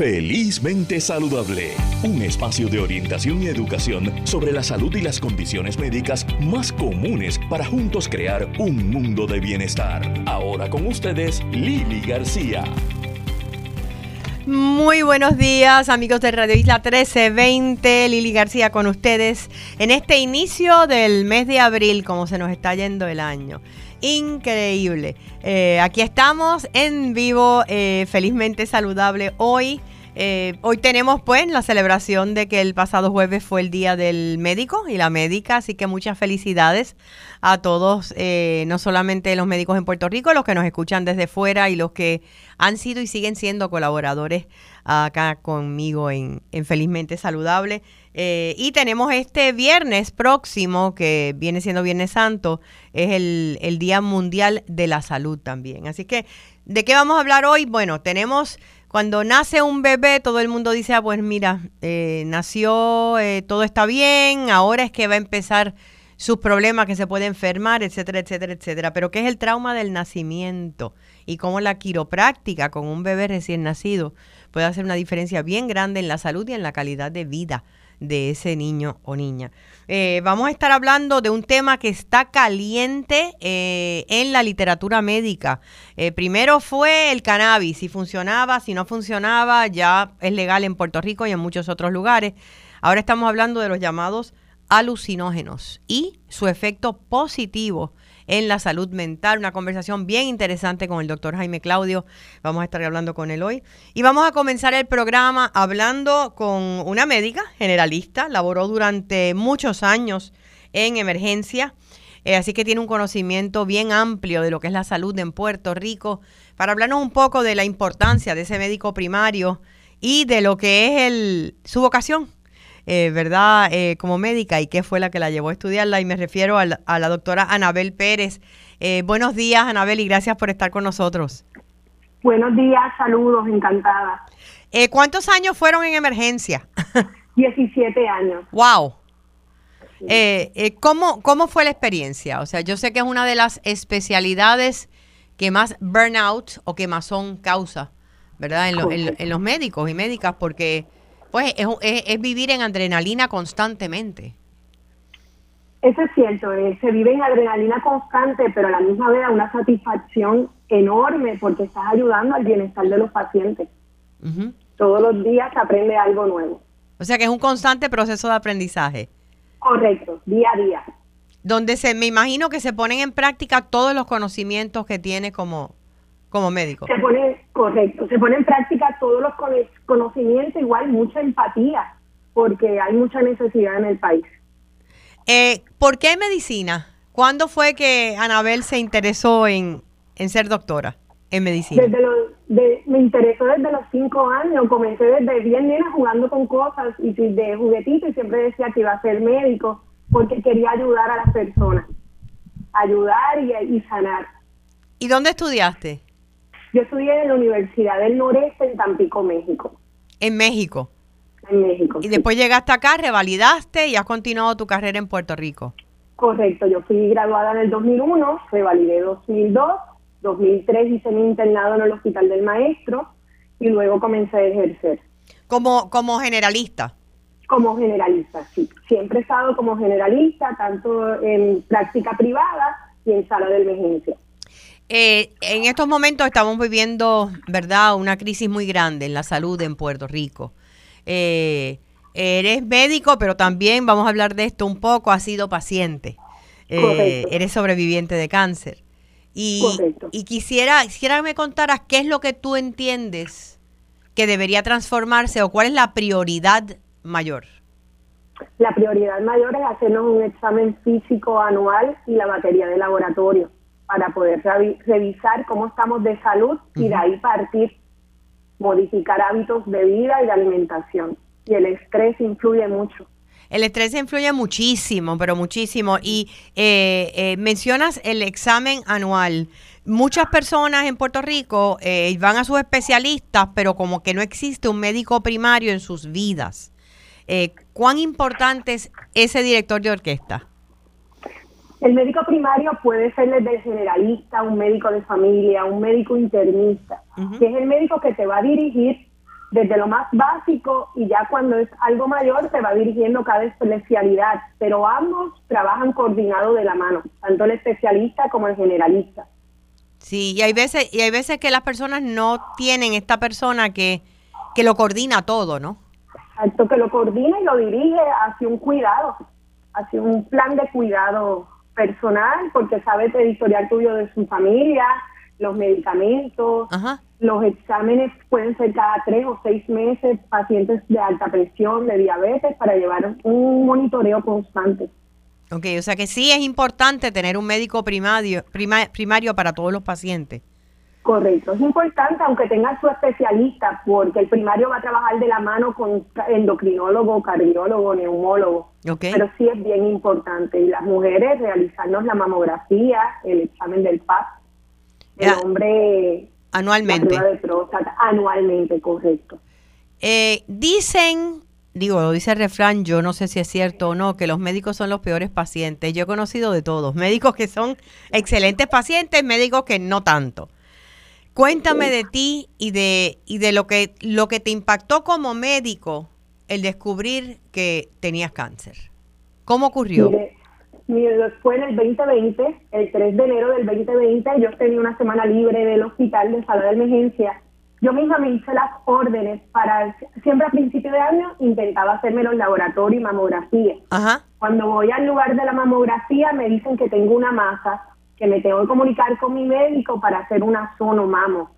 Felizmente Saludable, un espacio de orientación y educación sobre la salud y las condiciones médicas más comunes para juntos crear un mundo de bienestar. Ahora con ustedes, Lili García. Muy buenos días amigos de Radio Isla 1320, Lili García con ustedes en este inicio del mes de abril, como se nos está yendo el año increíble. Eh, aquí estamos en vivo, eh, felizmente saludable hoy. Eh, hoy tenemos pues la celebración de que el pasado jueves fue el día del médico y la médica, así que muchas felicidades a todos, no solamente los médicos en Puerto Rico, los que nos escuchan desde fuera y los que han sido y siguen siendo colaboradores acá conmigo en, en Felizmente Saludable. Eh, y tenemos este viernes próximo, que viene siendo Viernes Santo, es el, Día Mundial de la Salud también. Así que, ¿de qué vamos a hablar hoy? Bueno, tenemos, cuando nace un bebé, todo el mundo dice, ah, pues mira, eh, nació, eh, todo está bien, ahora es que va a empezar sus problemas, que se puede enfermar, etcétera, etcétera, etcétera. Pero ¿qué es el trauma del nacimiento? Y cómo la quiropráctica con un bebé recién nacido puede hacer una diferencia bien grande en la salud y en la calidad de vida de ese niño o niña. Eh, vamos a estar hablando de un tema que está caliente eh, en la literatura médica. Eh, primero fue el cannabis, si funcionaba, si no funcionaba, ya es legal en Puerto Rico y en muchos otros lugares. Ahora estamos hablando de los llamados alucinógenos y su efecto positivo en la salud mental. Una conversación bien interesante con el doctor Jaime Claudio. Vamos a estar hablando con él hoy. Y vamos a comenzar el programa hablando con una médica generalista. Laboró durante muchos años en emergencia. Eh, así que tiene un conocimiento bien amplio de lo que es la salud en Puerto Rico, para hablarnos un poco de la importancia de ese médico primario y de lo que es el, su vocación eh, ¿verdad?, eh, como médica y qué fue la que la llevó a estudiarla. Y me refiero a la, doctora Anabel Pérez. Eh, buenos días, Anabel, y gracias por estar con nosotros. Buenos días, saludos, encantada. ¿Cuántos años fueron en emergencia? 17 años. ¡Wow! ¿cómo, ¿Cómo fue la experiencia? O sea, yo sé que es una de las especialidades que más burnout o quemazón causa, ¿verdad? En, en los médicos y médicas, porque pues es, es, vivir en adrenalina constantemente. Eso es cierto, eh, se vive en adrenalina constante, pero a la misma vez una satisfacción enorme porque estás ayudando al bienestar de los pacientes. Todos los días se aprende algo nuevo. O sea que es un constante proceso de aprendizaje. Correcto, día a día. Donde se, me imagino que se ponen en práctica todos los conocimientos que tiene como, como médico. Se pone, correcto, se pone en práctica todos los conocimientos, igual mucha empatía, porque hay mucha necesidad en el país. Eh, ¿Por qué medicina? ¿Cuándo fue que Anabel se interesó en, ser doctora en medicina? Desde de, me interesó desde los cinco años, comencé desde bien nena jugando con cosas y de juguetito y siempre decía que iba a ser médico porque quería ayudar a las personas, ayudar y, y sanar. ¿Y dónde estudiaste? Yo estudié en la Universidad del Noreste en Tampico, México. ¿En México? En México. Y después llegaste acá, revalidaste y has continuado tu carrera en Puerto Rico. Correcto, yo fui graduada en el 2001, revalidé 2002, 2003 hice mi internado en el Hospital del Maestro y luego comencé a ejercer. ¿Como, como generalista? Como generalista, sí. Siempre he estado como generalista, tanto en práctica privada y en sala de emergencia. Eh, en estos momentos estamos viviendo, ¿verdad?, una crisis muy grande en la salud en Puerto Rico. Eh, eres médico, pero también, vamos a hablar de esto un poco, has sido paciente. Eh, eres sobreviviente de cáncer. Y, y quisiera, quisiera que me contaras qué es lo que tú entiendes que debería transformarse o cuál es la prioridad mayor. La prioridad mayor es hacernos un examen físico anual y la batería de laboratorio para poder revisar cómo estamos de salud y de ahí partir, modificar hábitos de vida y de alimentación. Y el estrés influye mucho. El estrés influye muchísimo, pero muchísimo. Y eh, eh, mencionas el examen anual. Muchas personas en Puerto Rico eh, van a sus especialistas, pero como que no existe un médico primario en sus vidas. ¿Cuán importante es ese director de orquesta? El médico primario puede ser desde el generalista, un médico de familia, un médico internista, que es el médico que te va a dirigir desde lo más básico y ya cuando es algo mayor se va dirigiendo cada especialidad, pero ambos trabajan coordinado de la mano, tanto el especialista como el generalista. Sí, y hay veces y hay veces que las personas no tienen esta persona que, que lo coordina todo, ¿no? Exacto, que lo coordina y lo dirige hacia un cuidado, hacia un plan de cuidado personal, porque sabe el editorial tuyo de su familia, los medicamentos, los exámenes pueden ser cada tres o seis meses, pacientes de alta presión, de diabetes, para llevar un monitoreo constante. Ok, o sea que sí es importante tener un médico primario, primario para todos los pacientes. Correcto, es importante aunque tenga su especialista, porque el primario va a trabajar de la mano con endocrinólogo, cardiólogo, neumólogo. Pero sí es bien importante. Y las mujeres realizarnos la mamografía, el examen del PAP, el hombre anualmente. La de próstata, anualmente, correcto. Eh, dicen, digo, lo dice el refrán, yo no sé si es cierto o no, que los médicos son los peores pacientes. Yo he conocido de todos, médicos que son excelentes pacientes, médicos que no tanto. Cuéntame de ti y de, y de lo que, lo que te impactó como médico el descubrir que tenías cáncer. ¿Cómo ocurrió? Mire, fue en el 2020, el 3 de enero del 2020, yo tenía una semana libre del hospital de sala de emergencia. Yo misma me hice las órdenes para, siempre a principio de año, intentaba hacerme los laboratorios y mamografía. Cuando voy al lugar de la mamografía me dicen que tengo una masa que me tengo que comunicar con mi médico para hacer una sonomamo.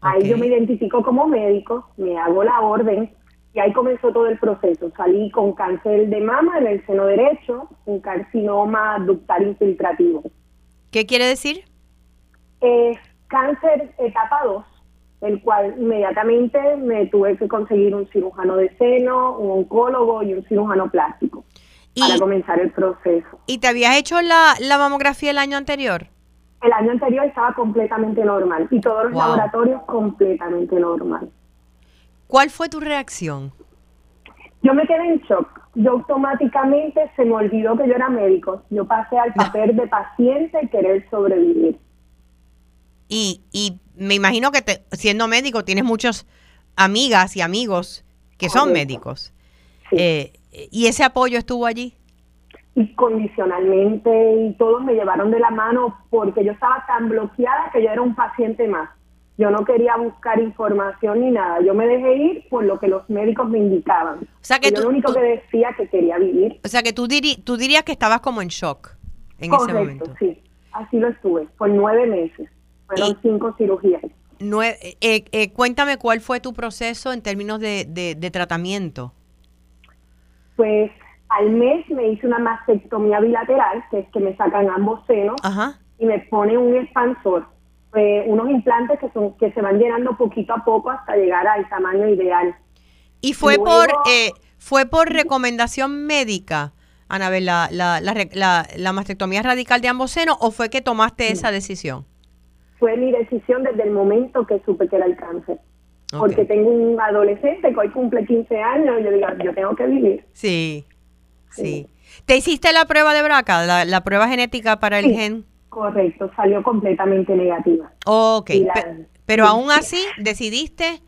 Ahí yo me identifico como médico, me hago la orden y ahí comenzó todo el proceso. Salí con cáncer de mama en el seno derecho, un carcinoma ductal infiltrativo. ¿Qué quiere decir? Es cáncer etapa 2, el cual inmediatamente me tuve que conseguir un cirujano de seno, un oncólogo y un cirujano plástico para comenzar el proceso. ¿Y te habías hecho la, mamografía el año anterior? El año anterior estaba completamente normal y todos los laboratorios completamente normal. ¿Cuál fue tu reacción? Yo me quedé en shock. Yo automáticamente se me olvidó que yo era médico. Yo pasé al papel de paciente y querer sobrevivir. Y, y me imagino que siendo médico tienes muchas amigas y amigos que son médicos. Eh, ¿Y ese apoyo estuvo allí? Incondicionalmente y todos me llevaron de la mano porque yo estaba tan bloqueada que yo era un paciente más. Yo no quería buscar información ni nada. Yo me dejé ir por lo que los médicos me indicaban. O sea que yo lo único que decía que quería vivir. O sea que tú, tú dirías que estabas como en shock en ese momento. sí. Así lo estuve por nueve meses. Fueron cinco cirugías. Eh, eh, eh, cuéntame cuál fue tu proceso en términos de, de tratamiento pues al mes me hice una mastectomía bilateral, que es que me sacan ambos senos y me ponen un expansor, pues, unos implantes que son que se van llenando poquito a poco hasta llegar al tamaño ideal. ¿Y fue por eh, fue por recomendación médica, Anabel, la, la, la, la, mastectomía radical de ambos senos o fue que tomaste esa decisión? Fue mi decisión desde el momento que supe que era el cáncer. Porque tengo un adolescente que hoy cumple 15 años y yo digo, yo tengo que vivir. Sí, sí. ¿Te hiciste la prueba de BRCA, la, prueba genética para el gen? Correcto, salió completamente negativa. Ok, pero aún así decidiste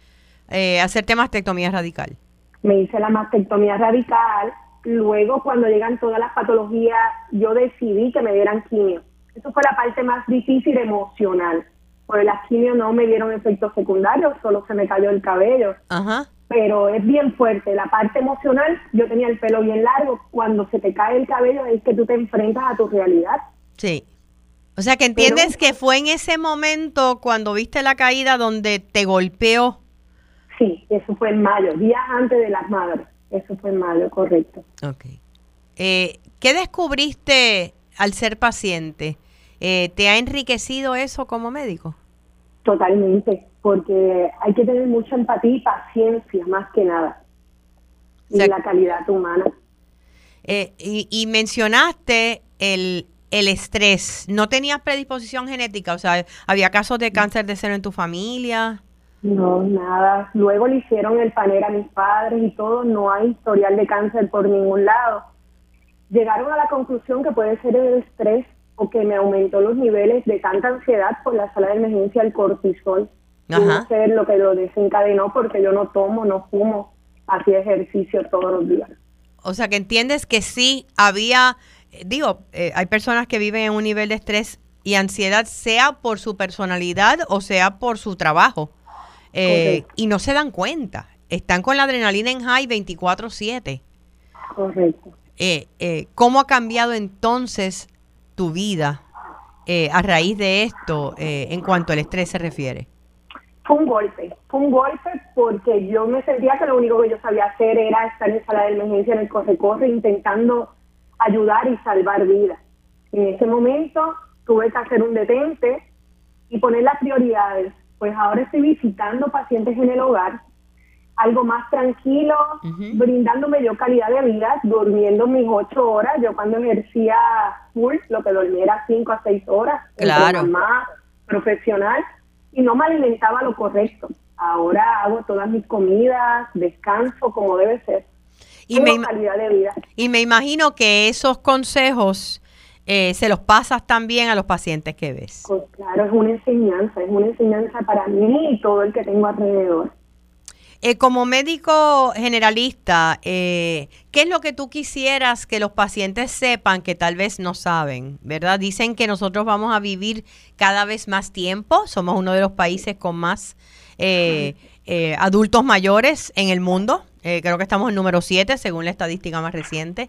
eh, hacerte mastectomía radical. Me hice la mastectomía radical, luego cuando llegan todas las patologías, yo decidí que me dieran quimio. Eso fue la parte más difícil emocional por el quimio no me dieron efectos secundarios, solo se me cayó el cabello. Ajá. Pero es bien fuerte. La parte emocional, yo tenía el pelo bien largo. Cuando se te cae el cabello es que tú te enfrentas a tu realidad. Sí. O sea que entiendes que fue en ese momento cuando viste la caída donde te golpeó. Sí, eso fue en mayo, días antes de las madres. Eso fue en mayo, correcto. Ok. Eh, ¿Qué descubriste al ser paciente? Eh, ¿Te ha enriquecido eso como médico? Totalmente, porque hay que tener mucha empatía y paciencia más que nada. y la calidad humana. Eh, y, mencionaste el, el estrés. ¿No tenías predisposición genética? O sea, ¿había casos de cáncer de seno en tu familia? No, nada. Luego le hicieron el panel a mis padres y todo. No hay historial de cáncer por ningún lado. Llegaron a la conclusión que puede ser el estrés o que me aumentó los niveles de tanta ansiedad por la sala de emergencia del cortisol. Pudo ser lo que lo desencadenó porque yo no tomo, no fumo, hacía ejercicio todos los días. O sea, que entiendes que sí había, eh, digo, eh, hay personas que viven en un nivel de estrés y ansiedad, sea por su personalidad o sea por su trabajo, eh, y no se dan cuenta. Están con la adrenalina en high 24/7. Correcto. ¿Cómo ha cambiado entonces tu vida a raíz de esto en cuanto al estrés se refiere? fue un golpe, fue un golpe porque yo me sentía que lo único que yo sabía hacer era estar en sala de emergencia en el corre-corre intentando ayudar y salvar vidas. En ese momento tuve que hacer un detente y poner las prioridades. Pues ahora estoy visitando pacientes en el hogar, algo más tranquilo, brindándome yo calidad de vida, durmiendo mis ocho horas. Yo cuando ejercía full, lo que dormía era cinco a seis horas, claro. más profesional y no me alimentaba lo correcto. Ahora hago todas mis comidas, descanso como debe ser. Y me, calidad de vida. y me imagino que esos consejos eh, se los pasas también a los pacientes que ves. Pues claro, es una enseñanza, es una enseñanza para mí y todo el que tengo alrededor. Eh, como médico generalista, eh, ¿qué es lo que tú quisieras que los pacientes sepan que tal vez no saben? ¿Verdad? Dicen que nosotros vamos a vivir cada vez más tiempo. Somos uno de los países con más eh, adultos mayores en el mundo. creo que estamos en número 7 según la estadística más reciente.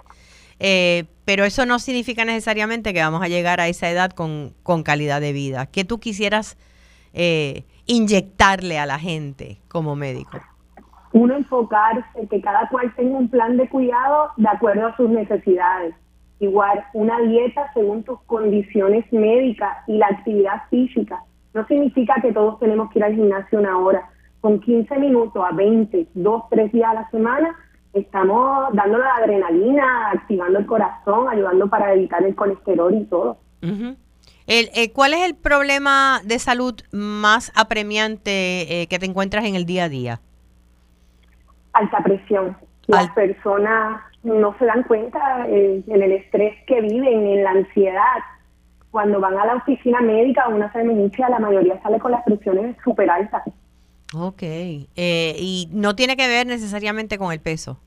pero eso no significa necesariamente que vamos a llegar a esa edad con, con calidad de vida. ¿Qué tú quisieras inyectarle a la gente como médico? Uno enfocarse, que cada cual tenga un plan de cuidado de acuerdo a sus necesidades. Igual, una dieta según tus condiciones médicas y la actividad física. No significa que todos tenemos que ir al gimnasio una hora. Con 15 minutos a 20, 2, 3 días a la semana, estamos dando la adrenalina, activando el corazón, ayudando para evitar el colesterol y todo. eh, ¿Cuál es el problema de salud más apremiante eh, que te encuentras en el día a día? Alta presión. Las personas no se dan cuenta eh, en el estrés que viven, en la ansiedad. Cuando van a la oficina médica o una emergencia, la mayoría sale con las presiones súper altas. Ok. Eh, ¿Y no tiene que ver necesariamente con el peso?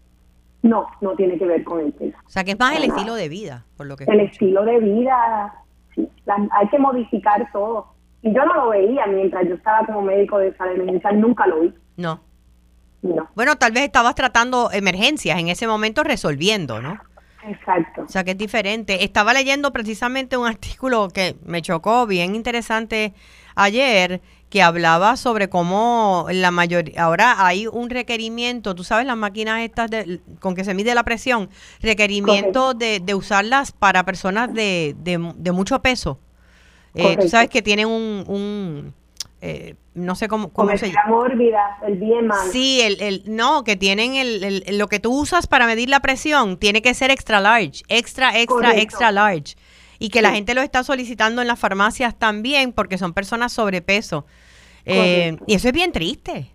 No, no tiene que ver con el peso. O sea, que es más el estilo de vida, por lo que El estilo de vida, sí. hay que modificar todo. Y yo no lo veía mientras yo estaba como médico de salud emergencia, nunca lo vi. No. Bueno, tal vez estabas tratando emergencias en ese momento resolviendo, ¿no? Exacto. O sea, que es diferente. Estaba leyendo precisamente un artículo que me chocó bien interesante ayer que hablaba sobre cómo la mayoría, ahora hay un requerimiento, tú sabes, las máquinas estas de, con que se mide la presión, requerimiento de, de, usarlas para personas de, de, mucho peso. Eh, tú sabes que tienen un eh, no sé cómo, cómo se llama. mórbida, el BMI. Sí, el, el, no, que tienen el, lo que tú usas para medir la presión, tiene que ser extra large, extra, extra, extra large. Y que la gente lo está solicitando en las farmacias también porque son personas sobrepeso. Eh, y eso es bien triste.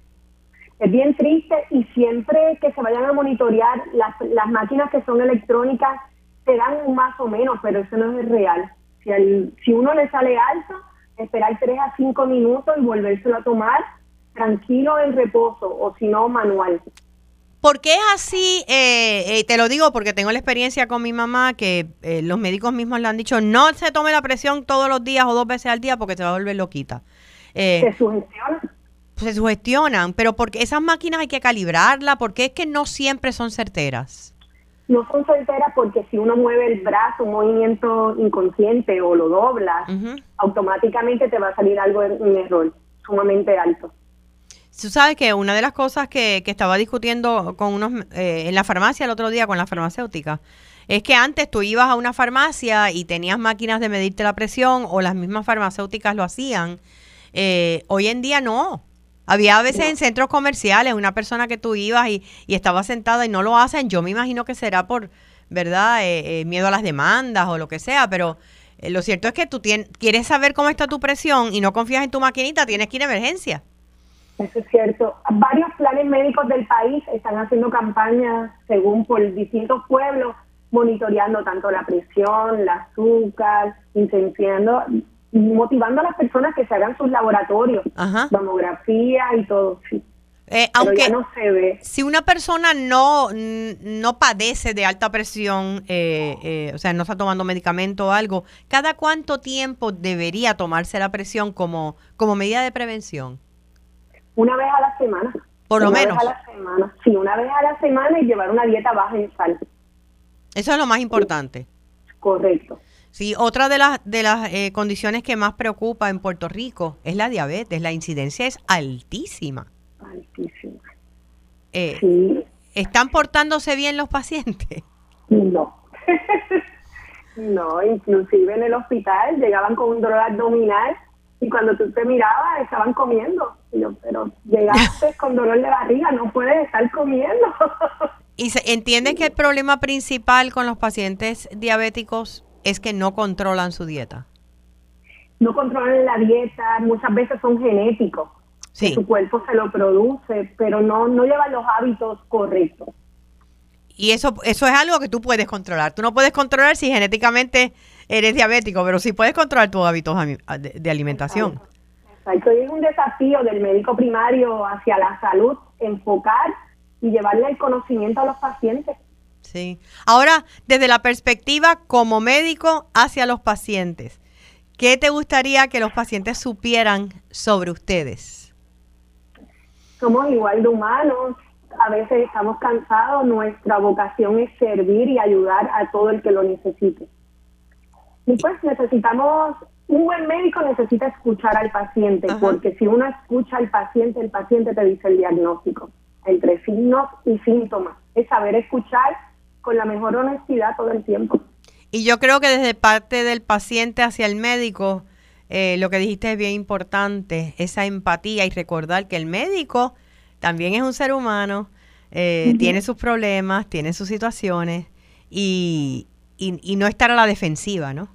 Es bien triste y siempre que se vayan a monitorear, las, las máquinas que son electrónicas te dan un más o menos, pero eso no es real. Si, si uno le sale alto, esperar 3 a 5 minutos y volvérselo a tomar tranquilo en reposo o si no manual. ¿Por qué es así? Eh, eh, te lo digo porque tengo la experiencia con mi mamá que eh, los médicos mismos le han dicho no se tome la presión todos los días o dos veces al día porque se va a volver loquita. se sugestionan. Se sugestionan, pero porque esas máquinas hay que calibrarlas, porque es que no siempre son certeras no son certeras porque si uno mueve el brazo, un movimiento inconsciente o lo doblas, automáticamente te va a salir algo en un error sumamente alto. Tú sabes que una de las cosas que, que estaba discutiendo con unos eh, en la farmacia el otro día con la farmacéutica es que antes tú ibas a una farmacia y tenías máquinas de medirte la presión o las mismas farmacéuticas lo hacían. Eh, hoy en día no. Había a veces en centros comerciales una persona que tú ibas y, y estaba sentada y no lo hacen. Yo me imagino que será por, ¿verdad? Eh, eh, miedo a las demandas o lo que sea, pero eh, lo cierto es que tú quieres saber cómo está tu presión y no confías en tu maquinita, tienes que ir a emergencia. Eso es cierto. Varios planes médicos del país están haciendo campañas según por distintos pueblos, monitoreando tanto la presión, el azúcar, incendiando motivando a las personas que se hagan sus laboratorios, Ajá. mamografía y todo, sí. Eh, Pero aunque ya no se ve. si una persona no, no padece de alta presión, eh, eh, o sea, no está tomando medicamento o algo, ¿cada cuánto tiempo debería tomarse la presión como, como medida de prevención? Una vez a la semana. Por lo Una menos. Vez a la semana. Sí, una vez a la semana y llevar una dieta baja en sal. Eso es lo más importante. Correcto. Sí, otra de las, de las eh, condiciones que más preocupa en Puerto Rico es la diabetes. La incidencia es altísima. Altísimo. Eh, Sí, ¿Están portándose bien los pacientes? no. no, inclusive en el hospital llegaban con un dolor abdominal y cuando tú te mirabas estaban comiendo. Y yo, pero llegaste con dolor de barriga, no puedes estar comiendo. ¿Y se entiende que el problema principal con los pacientes diabéticos es que no controlan su dieta? no controlan la dieta, muchas veces son genéticos. Sí. Su cuerpo se lo produce, pero no, no llevan los hábitos correctos. Y eso, eso es algo que tú puedes controlar. Tú no puedes controlar si genéticamente eres diabético, pero sí puedes controlar tus hábitos de, de alimentación. Exacto, y es un desafío del médico primario hacia la salud, enfocar y llevarle el conocimiento a los pacientes. Sí. Ahora, desde la perspectiva como médico hacia los pacientes, ¿qué te gustaría que los pacientes supieran sobre ustedes? Somos igual de humanos, a veces estamos cansados, nuestra vocación es servir y ayudar a todo el que lo necesite. Y pues necesitamos, un buen médico necesita escuchar al paciente, Ajá. porque si uno escucha al paciente, el paciente te dice el diagnóstico, entre signos y síntomas. Es saber escuchar con la mejor honestidad todo el tiempo. Y yo creo que desde parte del paciente hacia el médico, eh, lo que dijiste es bien importante, esa empatía y recordar que el médico también es un ser humano, eh, tiene sus problemas, tiene sus situaciones y, y, y no estar a la defensiva, ¿no?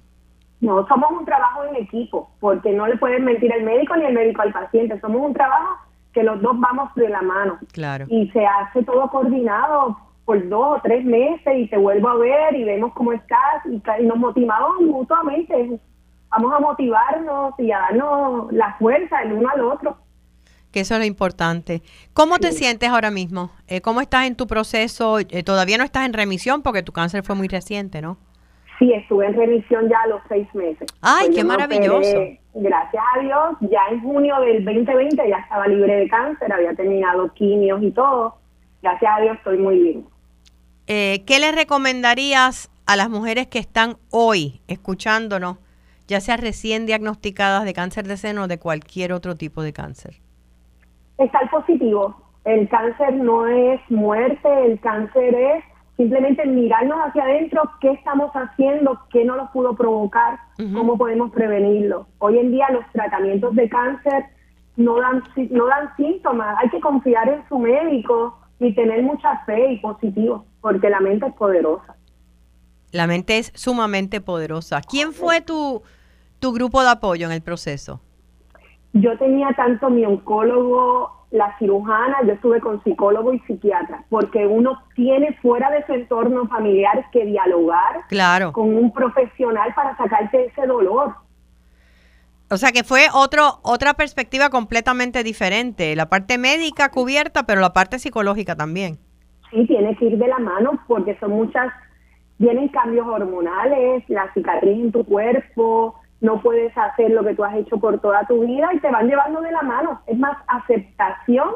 No, somos un trabajo en equipo, porque no le pueden mentir el médico ni el médico al paciente. Somos un trabajo que los dos vamos de la mano. Claro. Y se hace todo coordinado por dos o tres meses y te vuelvo a ver y vemos cómo estás y, y nos motivamos mutuamente. Vamos a motivarnos y a darnos la fuerza el uno al otro. Que eso es lo importante. ¿Cómo te Sí. sientes ahora mismo? Eh, ¿Cómo estás en tu proceso? Eh, todavía no estás en remisión porque tu cáncer fue muy reciente, ¿no? Sí, estuve en remisión ya a los seis meses. ¡Ay, Pues qué maravilloso! operé, gracias a Dios, ya en junio del 2020 ya estaba libre de cáncer, había terminado quimios y todo. Gracias a Dios estoy muy bien. Eh, ¿Qué le recomendarías a las mujeres que están hoy escuchándonos, ya sea recién diagnosticadas de cáncer de seno o de cualquier otro tipo de cáncer? Estar positivo. El cáncer no es muerte, el cáncer es simplemente mirarnos hacia adentro, qué estamos haciendo, qué no lo pudo provocar, cómo podemos prevenirlo. Hoy en día los tratamientos de cáncer no dan, no dan síntomas, hay que confiar en su médico y tener mucha fe y positivo, porque la mente es poderosa. La mente es sumamente poderosa. ¿Quién fue tu, tu grupo de apoyo en el proceso? Yo tenía tanto mi oncólogo, la cirujana, yo estuve con psicólogo y psiquiatra, porque uno tiene fuera de su entorno familiar que dialogar Claro. con un profesional para sacarte ese dolor. O sea que fue otro, otra perspectiva completamente diferente. La parte médica cubierta, pero la parte psicológica también. Sí, tiene que ir de la mano porque son muchas, vienen cambios hormonales, la cicatriz en tu cuerpo, no puedes hacer lo que tú has hecho por toda tu vida y te van llevando de la mano. Es más aceptación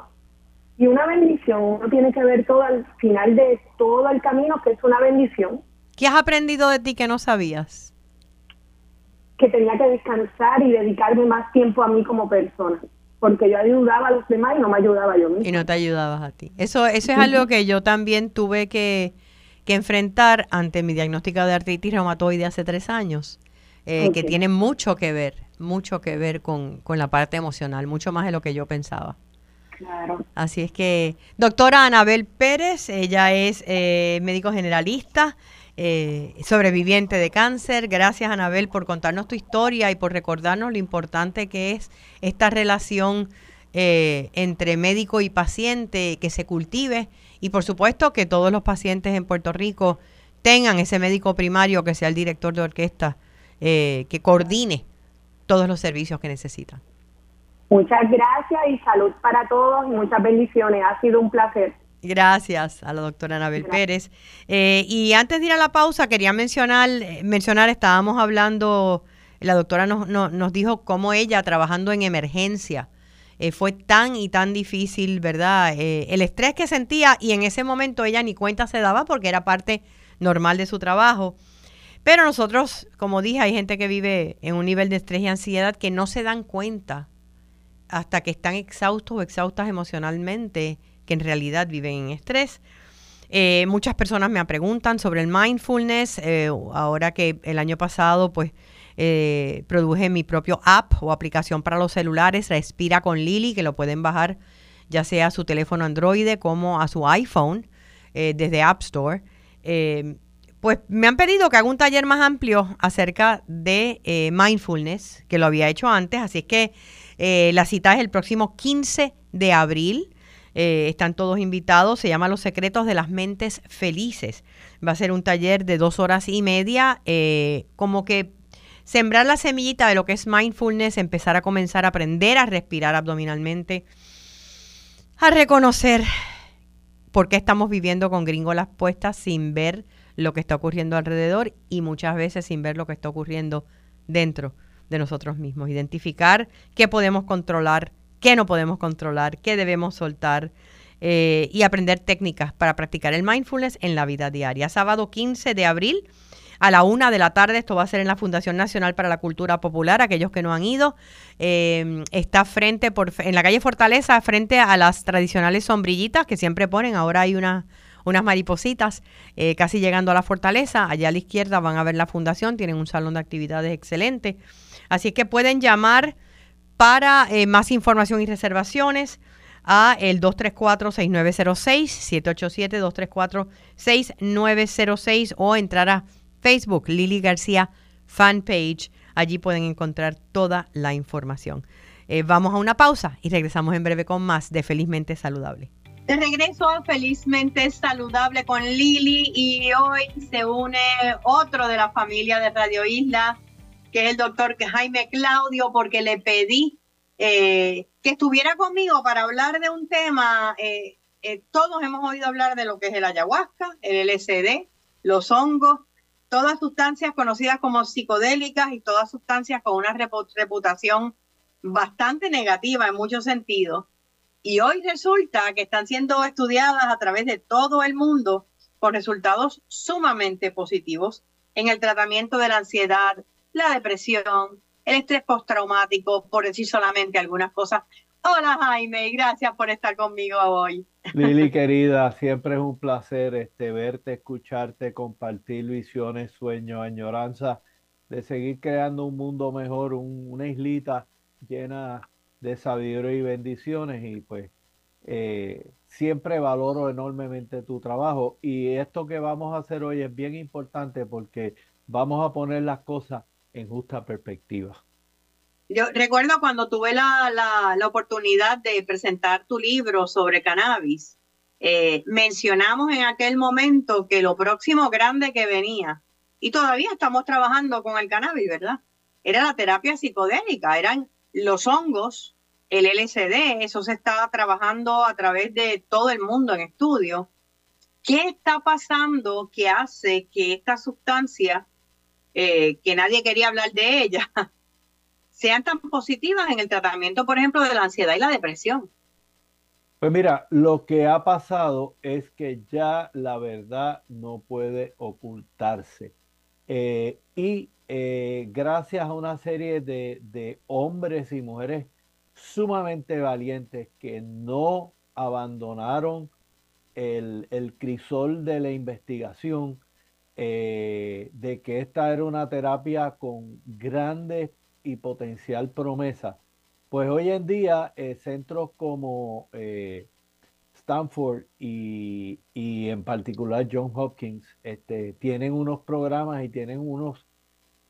y una bendición. Uno tiene que ver todo al final de todo el camino que es una bendición, ¿Qué has aprendido de ti que no sabías? Que tenía que descansar y dedicarme más tiempo a mí como persona, porque yo ayudaba a los demás y no me ayudaba yo misma. Y no te ayudabas a ti. Eso, eso es algo que yo también tuve que, que enfrentar ante mi diagnóstico de artritis reumatoide hace tres años, eh, que tiene mucho que ver, mucho que ver con, con la parte emocional, mucho más de lo que yo pensaba. Claro. Así es que, doctora Anabel Pérez, ella es eh, médico generalista, eh, sobreviviente de cáncer. Gracias, Anabel, por contarnos tu historia y por recordarnos lo importante que es esta relación eh, entre médico y paciente, que se cultive y, por supuesto, que todos los pacientes en Puerto Rico tengan ese médico primario que sea el director de orquesta, eh, que coordine todos los servicios que necesitan. Muchas gracias y salud para todos y muchas bendiciones. Ha sido un placer. Gracias a la doctora Anabel Pérez. Eh, y antes de ir a la pausa, quería mencionar, eh, mencionar estábamos hablando, la doctora nos, nos dijo cómo ella trabajando en emergencia eh, fue tan y tan difícil, ¿verdad? el estrés que sentía y en ese momento ella ni cuenta se daba porque era parte normal de su trabajo. Pero nosotros, como dije, hay gente que vive en un nivel de estrés y ansiedad que no se dan cuenta hasta que están exhaustos o exhaustas emocionalmente que en realidad viven en estrés. Eh, muchas personas me preguntan sobre el mindfulness. Eh, ahora que el año pasado, pues, eh, produje mi propio app o aplicación para los celulares, Respira con Lili, que lo pueden bajar ya sea a su teléfono Android como a su iPhone desde App Store. pues me han pedido que haga un taller más amplio acerca de mindfulness, que lo había hecho antes, así es que la cita es el próximo 15 de abril eh, están todos invitados. Se llama Los Secretos de las Mentes Felices. Va a ser un taller de dos horas y media, eh, como que sembrar la semillita de lo que es mindfulness, empezar a comenzar a aprender a respirar abdominalmente, a reconocer por qué estamos viviendo con gringolas puestas sin ver lo que está ocurriendo alrededor y muchas veces sin ver lo que está ocurriendo dentro de nosotros mismos. Identificar qué podemos controlar qué no podemos controlar, qué debemos soltar eh, y aprender técnicas para practicar el mindfulness en la vida diaria. Sábado 15 de abril a la una de la tarde. Esto va a ser en la Fundación Nacional para la Cultura Popular. Aquellos que no han ido, eh, está frente por, en la calle Fortaleza, frente a las tradicionales sombrillitas que siempre ponen. Ahora hay unas maripositas eh, casi llegando a la fortaleza. Allá a la izquierda van a ver la fundación. Tienen un salón de actividades excelente. Así que pueden llamar para eh, más información y reservaciones a el 234-6906, 787-234-6906 o entrar a Facebook, Lili García Fanpage. Allí pueden encontrar toda la información. Eh, vamos a una pausa y regresamos en breve con más de Felizmente Saludable. De regreso a Felizmente Saludable con Lili y hoy se une otro de la familia de Radio Isla, que es el doctor Jaime Claudio, porque le pedí eh, que estuviera conmigo para hablar de un tema. Eh, eh, todos hemos oído hablar de lo que es el ayahuasca, el LSD, los hongos, todas sustancias conocidas como psicodélicas y todas sustancias con una reputación bastante negativa en muchos sentidos. Y hoy resulta que están siendo estudiadas a través de todo el mundo con resultados sumamente positivos en el tratamiento de la ansiedad, la depresión, el estrés postraumático, por decir solamente algunas cosas. Hola Jaime, gracias por estar conmigo hoy. Lili querida, siempre es un placer este, verte, escucharte, compartir visiones, sueños, añoranza de seguir creando un mundo mejor, una islita llena de sabiduría y bendiciones y pues eh, siempre valoro enormemente tu trabajo y esto que vamos a hacer hoy es bien importante porque vamos a poner las cosas en justa perspectiva. Yo recuerdo cuando tuve la, la, oportunidad de presentar tu libro sobre cannabis, eh, mencionamos en aquel momento que lo próximo grande que venía, y todavía estamos trabajando con el cannabis, ¿verdad? Era la terapia psicodélica, eran los hongos, el LSD, eso se estaba trabajando a través de todo el mundo en estudio. ¿Qué está pasando que hace que esta sustancia eh, que nadie quería hablar de ella, sean tan positivas en el tratamiento, por ejemplo, de la ansiedad y la depresión. Pues mira, lo que ha pasado es que ya la verdad no puede ocultarse. Eh, y eh, gracias a una serie de, hombres y mujeres sumamente valientes que no abandonaron el, el crisol de la investigación, eh, de que esta era una terapia con grandes y potencial promesa, pues hoy en día eh, centros como eh, Stanford y, en particular John Hopkins este, tienen unos programas y tienen unos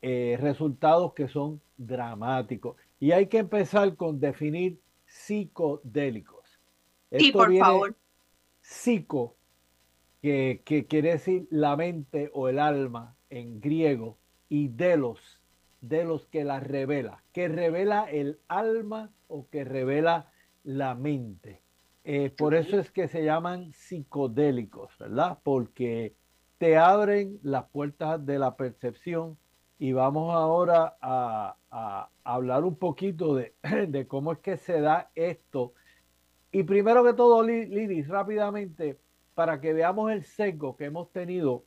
resultados que son dramáticos. Y hay que empezar con definir psicodélicos. Sí, por favor. Psico que, quiere decir la mente o el alma en griego, y delos, de los que la revela, que revela el alma o que revela la mente. Eh, por eso es que se llaman psicodélicos, ¿verdad? Porque te abren las puertas de la percepción y vamos ahora a, hablar un poquito de, de, cómo es que se da esto. Y primero que todo, Lili, rápidamente, para que veamos el sesgo que hemos tenido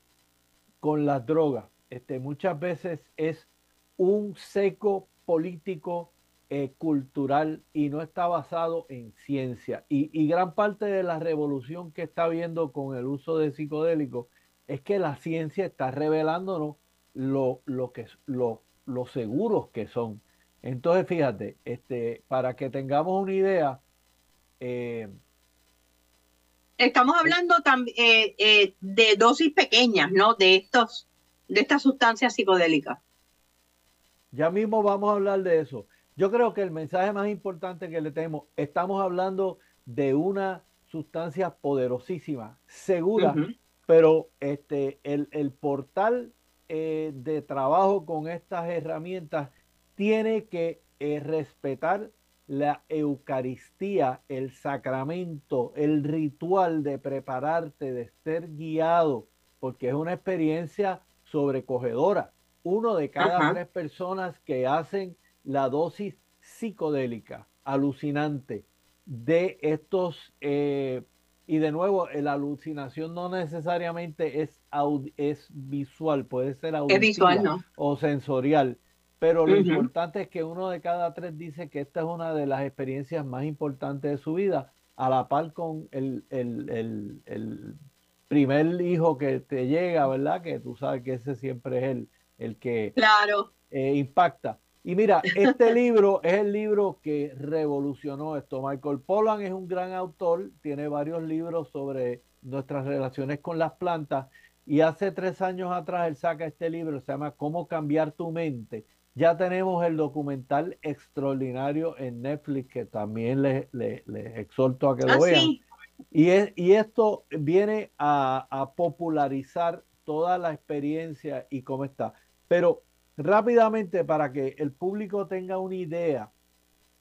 con las drogas. Este, muchas veces es un seco político, eh, cultural y no está basado en ciencia. Y, gran parte de la revolución que está habiendo con el uso de psicodélicos es que la ciencia está revelándonos lo, lo, que, lo, seguros que son. Entonces, fíjate, este, para que tengamos una idea, eh, Estamos hablando también eh, de dosis pequeñas, ¿no? De estos, de estas sustancias psicodélicas. Ya mismo vamos a hablar de eso. Yo creo que el mensaje más importante que le tenemos, estamos hablando de una sustancia poderosísima, segura, pero este, el, portal eh, de trabajo con estas herramientas tiene que eh, respetar la Eucaristía, el sacramento, el ritual de prepararte, de ser guiado, porque es una experiencia sobrecogedora. Uno de cada tres personas que hacen la dosis psicodélica alucinante de estos, eh, y de nuevo, la alucinación no necesariamente es, es visual, puede ser auditiva o sensorial, pero lo importante es que uno de cada tres dice que esta es una de las experiencias más importantes de su vida, a la par con el, el primer hijo que te llega, ¿verdad? Que tú sabes que ese siempre es el, el que claro. Eh, impacta. Y mira, este libro es el libro que revolucionó esto. Michael Pollan es un gran autor, tiene varios libros sobre nuestras relaciones con las plantas y hace tres años atrás él saca este libro, se llama Cómo cambiar tu mente. Ya tenemos el documental extraordinario en Netflix que también les, exhorto a que lo ah, vean. Y, es, y esto viene a, a popularizar toda la experiencia y cómo está. Pero rápidamente, para que el público tenga una idea,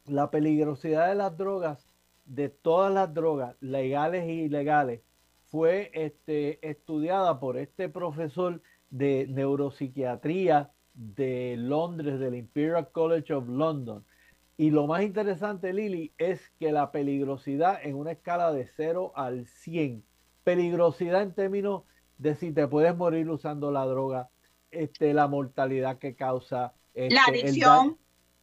la peligrosidad de las drogas, de todas las drogas, legales e ilegales, fue este, estudiada por este profesor de neuropsiquiatría de Londres, del Imperial College of London. Y lo más interesante, Lili, es que la peligrosidad en una escala de 0 al 100, peligrosidad en términos de si te puedes morir usando la droga, este, la mortalidad que causa. Este, la adicción.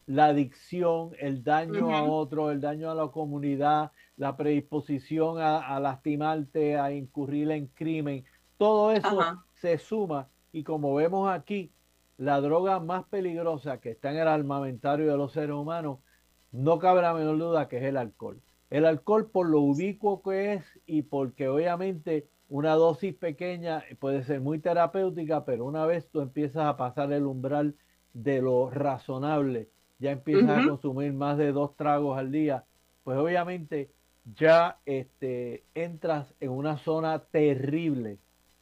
El, la adicción, el daño a otro, el daño a la comunidad, la predisposición a, lastimarte, a incurrir en crimen. Todo eso se suma y como vemos aquí, la droga más peligrosa que está en el armamentario de los seres humanos, no cabe la menor duda que es el alcohol. El alcohol por lo ubicuo que es y porque obviamente una dosis pequeña puede ser muy terapéutica, pero una vez tú empiezas a pasar el umbral de lo razonable, ya empiezas a consumir más de dos tragos al día, pues obviamente ya este, entras en una zona terrible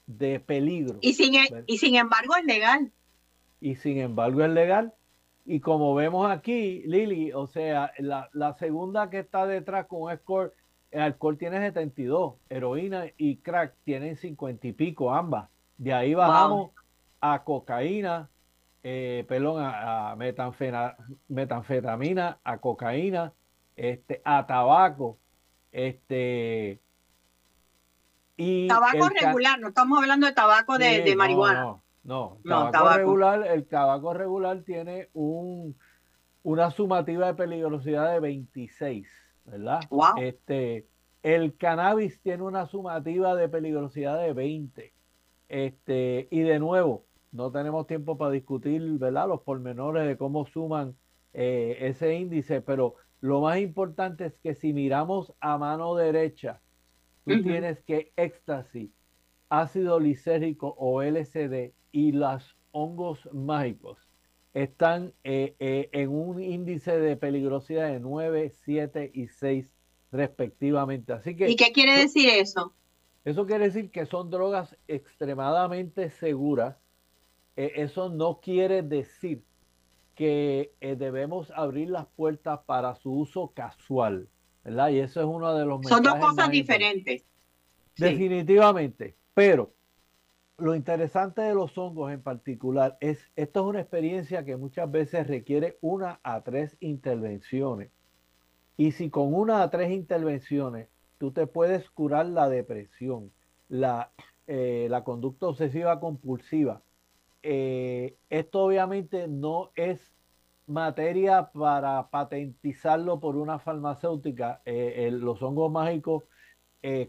de peligro. Y sin, e, y sin embargo es legal. Y sin embargo es legal. Y como vemos aquí, Lili, o sea, la, la segunda que está detrás con un score el alcohol tiene 72, heroína y crack tienen 50 y pico ambas. De ahí bajamos a cocaína, eh, perdón, a, metanfetamina, a cocaína, este, a tabaco, este y tabaco regular, no estamos hablando de tabaco de, marihuana. No, no, tabaco, regular, el tabaco regular tiene un, una sumativa de peligrosidad de 26 ¿verdad? Este, el cannabis tiene una sumativa de peligrosidad de 20. Este, y de nuevo, no tenemos tiempo para discutir, ¿verdad? Los pormenores de cómo suman eh, ese índice, pero lo más importante es que si miramos a mano derecha, tú tienes que éxtasis, ácido lisérgico o LSD y los hongos mágicos están eh, eh, en un índice de peligrosidad de 9, 7 y 6 respectivamente. Así que, ¿Y qué quiere decir eso? Eso quiere decir que son drogas extremadamente seguras. E, eso no quiere decir que eh, debemos abrir las puertas para su uso casual, ¿verdad? Y eso es uno de los Son dos cosas diferentes. Definitivamente, pero lo interesante de los hongos en particular es, esto es una experiencia que muchas veces requiere una a tres intervenciones. Y si con una a tres intervenciones tú te puedes curar la depresión, la, eh, conducta obsesiva compulsiva, eh, esto obviamente no es materia para patentizarlo por una farmacéutica. Eh, los hongos mágicos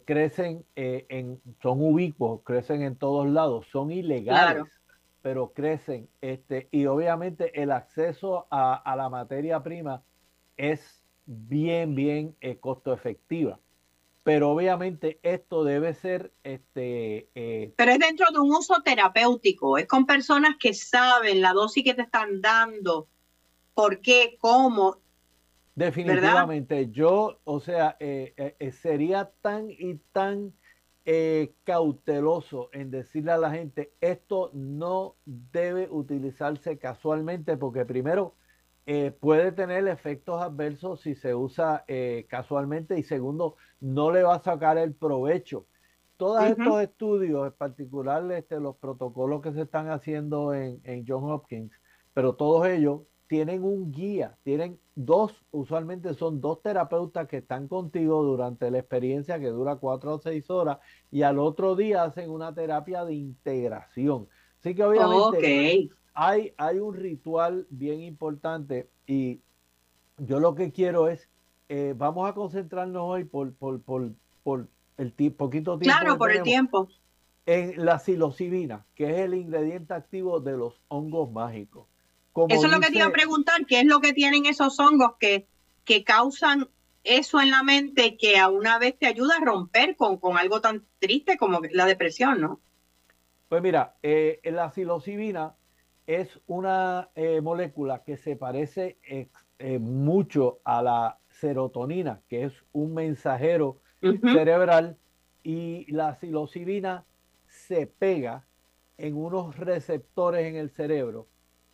crecen en, son ubicuos, crecen en todos lados, son ilegales, pero crecen. Este, y obviamente el acceso a, a la materia prima es bien, bien costo efectiva pero obviamente esto debe ser este eh, pero es dentro de un uso terapéutico es con personas que saben la dosis que te están dando por qué cómo definitivamente. Yo o sea eh, eh, sería tan y tan cauteloso en decirle a la gente esto no debe utilizarse casualmente porque primero eh, puede tener efectos adversos si se usa eh, casualmente y segundo, no le va a sacar el provecho. Todos estos estudios, en particular este, los protocolos que se están haciendo en, en John Hopkins, pero todos ellos tienen un guía, tienen dos, usualmente son dos terapeutas que están contigo durante la experiencia que dura cuatro o seis horas y al otro día hacen una terapia de integración. Así que obviamente hay, hay un ritual bien importante y yo lo que quiero es, eh, vamos a concentrarnos hoy por, por, por, por el poquito tiempo. Claro, por el tiempo. En la psilocibina, que es el ingrediente activo de los hongos mágicos. Eso es lo que te iba a preguntar, ¿qué es lo que tienen esos hongos que, que causan eso en la mente que a una vez te ayuda a romper con, con algo tan triste como la depresión, ¿no? Pues mira, eh, la psilocibina es una eh, molécula que se parece eh, mucho a la serotonina, que es un mensajero cerebral, y la psilocibina se pega en unos receptores en el cerebro,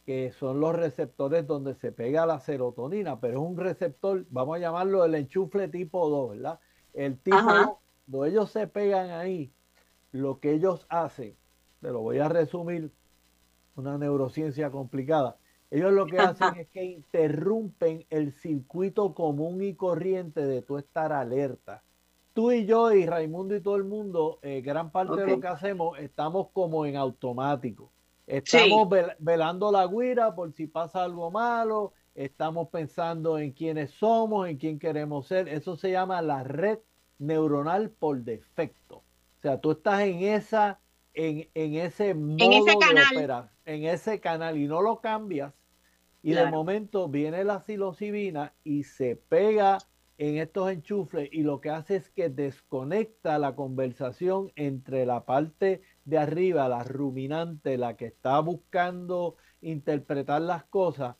que son los receptores donde se pega la serotonina, pero es un receptor, vamos a llamarlo el enchufle tipo 2, ¿verdad? El tipo 2, cuando ellos se pegan ahí, lo que ellos hacen, te lo voy a resumir, una neurociencia complicada. Ellos lo que hacen es que interrumpen el circuito común y corriente de tu estar alerta. Tú y yo y Raimundo y todo el mundo, eh, gran parte de lo que hacemos, estamos como en automático. Estamos velando la guira por si pasa algo malo, estamos pensando en quiénes somos, en quién queremos ser. Eso se llama la red neuronal por defecto. O sea, tú estás en esa en, ese modo de operar, en ese canal y no lo cambias y de momento viene la psilocibina y se pega en estos enchufles y lo que hace es que desconecta la conversación entre la parte de arriba, la ruminante, la que está buscando interpretar las cosas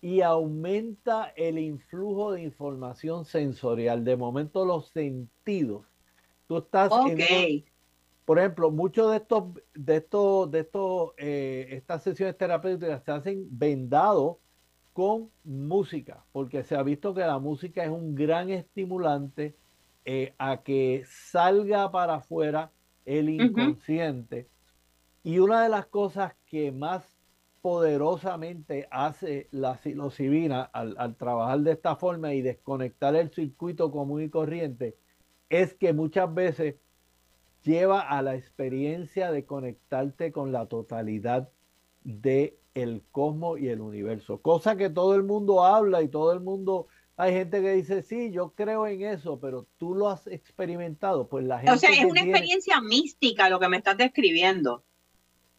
y aumenta el influjo de información sensorial. De momento los sentidos. Tú estás en, por ejemplo, muchos de estos, de estos, de estos, eh, estas sesiones terapéuticas se hacen vendados con música, porque se ha visto que la música es un gran estimulante eh, a que salga para afuera el inconsciente. Y una de las cosas que más poderosamente hace la psilocibina al, al trabajar de esta forma y desconectar el circuito común y corriente es que muchas veces lleva a la experiencia de conectarte con la totalidad de el cosmos y el universo, cosa que todo el mundo habla y todo el mundo hay gente que dice, sí, yo creo en eso, pero tú lo has experimentado. Pues la gente. O sea, es una experiencia mística lo que me estás describiendo.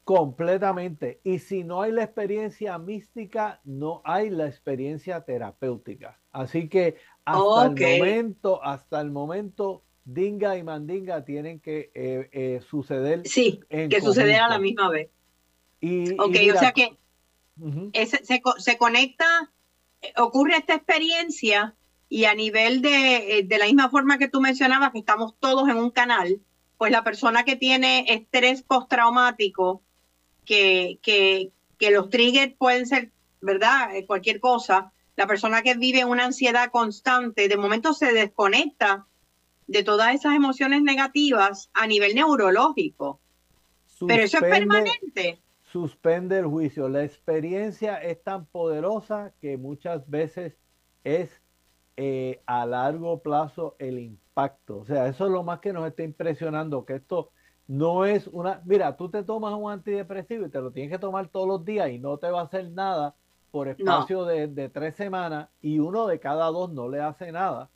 Completamente. Y si no hay la experiencia mística, no hay la experiencia terapéutica. Así que hasta el momento, hasta el momento, Dinga y Mandinga tienen que eh, eh, suceder. Sí, que suceder a la misma vez. Y, ok, o sea que se, conecta, ocurre esta experiencia y a nivel de, de la misma forma que tú mencionabas, que estamos todos en un canal, pues la persona que tiene estrés postraumático, que, que, que los triggers pueden ser ¿verdad? Eh, cualquier cosa, la persona que vive una ansiedad constante, de momento se desconecta de todas esas emociones negativas a nivel neurológico. Pero eso es permanente. Suspende el juicio. La experiencia es tan poderosa que muchas veces es eh, a largo plazo el impacto. O sea, eso es lo más que nos está impresionando, que esto no es una... Mira, tú te tomas un antidepresivo y te lo tienes que tomar todos los días y no te va a hacer nada por espacio de, de, tres semanas y uno de cada dos no le hace nada.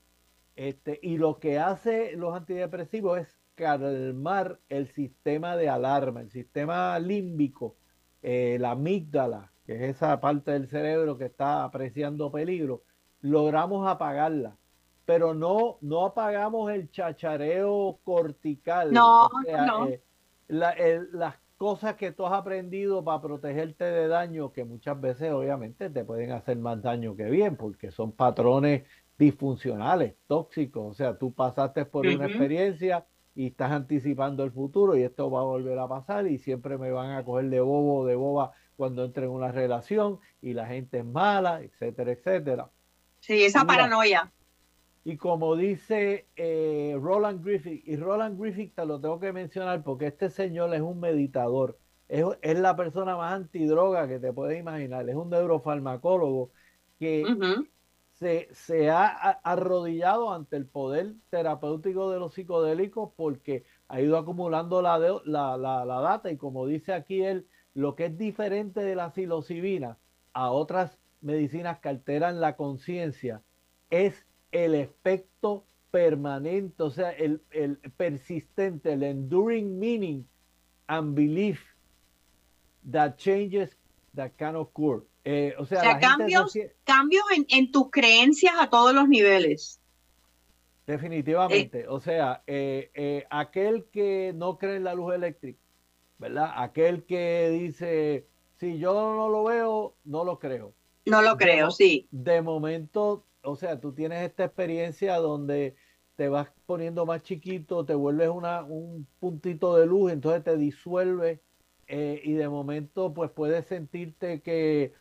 Este, y lo que hace los antidepresivos es calmar el sistema de alarma, el sistema límbico, eh, la amígdala, que es esa parte del cerebro que está apreciando peligro, logramos apagarla pero no, no apagamos el chachareo cortical. No, no. Eh, las cosas que tú has aprendido para protegerte de daño, que muchas veces obviamente te pueden hacer más daño que bien, porque son patrones disfuncionales, tóxicos. O sea, tú pasaste por una experiencia y estás anticipando el futuro y esto va a volver a pasar y siempre me van a coger de bobo o de boba cuando entre en una relación y la gente es mala, etcétera, etcétera. Sí, esa paranoia. Y como dice eh, Roland Griffith, y Roland Griffith te lo tengo que mencionar porque este señor es un meditador, es, la persona más antidroga que te puedes imaginar, es un neurofarmacólogo que se, ha arrodillado ante el poder terapéutico de los psicodélicos porque ha ido acumulando la, data y como dice aquí él, lo que es diferente de la psilocibina a otras medicinas que alteran la conciencia es el efecto permanente, o sea, el, el, persistente, el enduring meaning and belief that changes that can occur. Eh, o sea, cambios, cambios en, en, tus creencias a todos los niveles. Definitivamente. o sea, eh, eh, aquel que no cree en la luz eléctrica, ¿verdad? Aquel que dice, si yo no lo veo, no lo creo. No lo creo, sí. De momento o sea, tú tienes esta experiencia donde te vas poniendo más chiquito, te vuelves una, un puntito de luz, entonces te disuelve eh, y de momento pues puedes sentirte que,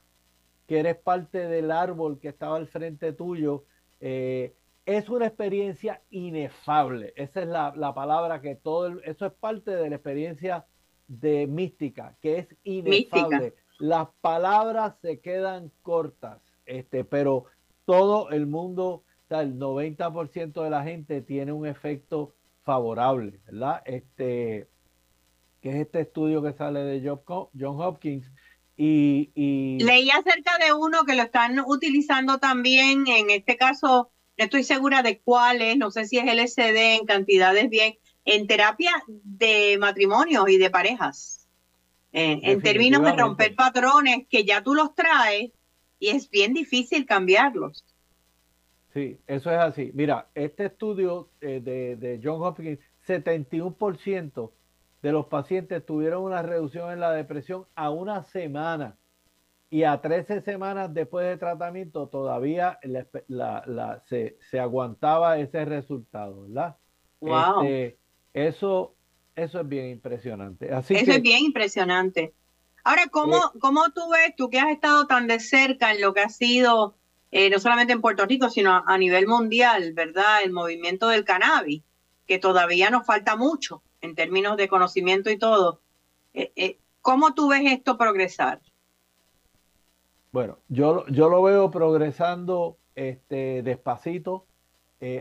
que, eres parte del árbol que estaba al frente tuyo. Eh, es una experiencia inefable, esa es la, la palabra que todo, eso es parte de la experiencia de mística, que es inefable. Las palabras se quedan cortas, este, pero todo el mundo, o sea, el 90% de la gente tiene un efecto favorable, ¿verdad? Este, que es este estudio que sale de John Hopkins. Y, y, Leí acerca de uno que lo están utilizando también, en este caso, no estoy segura de cuál es, no sé si es LSD en cantidades bien, en terapia de matrimonios y de parejas. en términos de romper patrones que ya tú los traes y es bien difícil cambiarlos. Sí, eso es así. Mira, este estudio eh, de, de, John Hopkins, 71% de los pacientes tuvieron una reducción en la depresión a una semana y a 13 semanas después de tratamiento todavía la, se, aguantaba ese resultado, ¿verdad? Wow. Este, eso, eso es bien impresionante. Así eso es bien impresionante. Ahora, ¿cómo, eh, ¿cómo tú ves, tú que has estado tan de cerca en lo que ha sido, eh, no solamente en Puerto Rico, sino a, nivel mundial, ¿verdad? El movimiento del cannabis, que todavía nos falta mucho en términos de conocimiento y todo. Eh, ¿Cómo tú ves esto progresar? Bueno, yo, yo lo veo progresando este, despacito.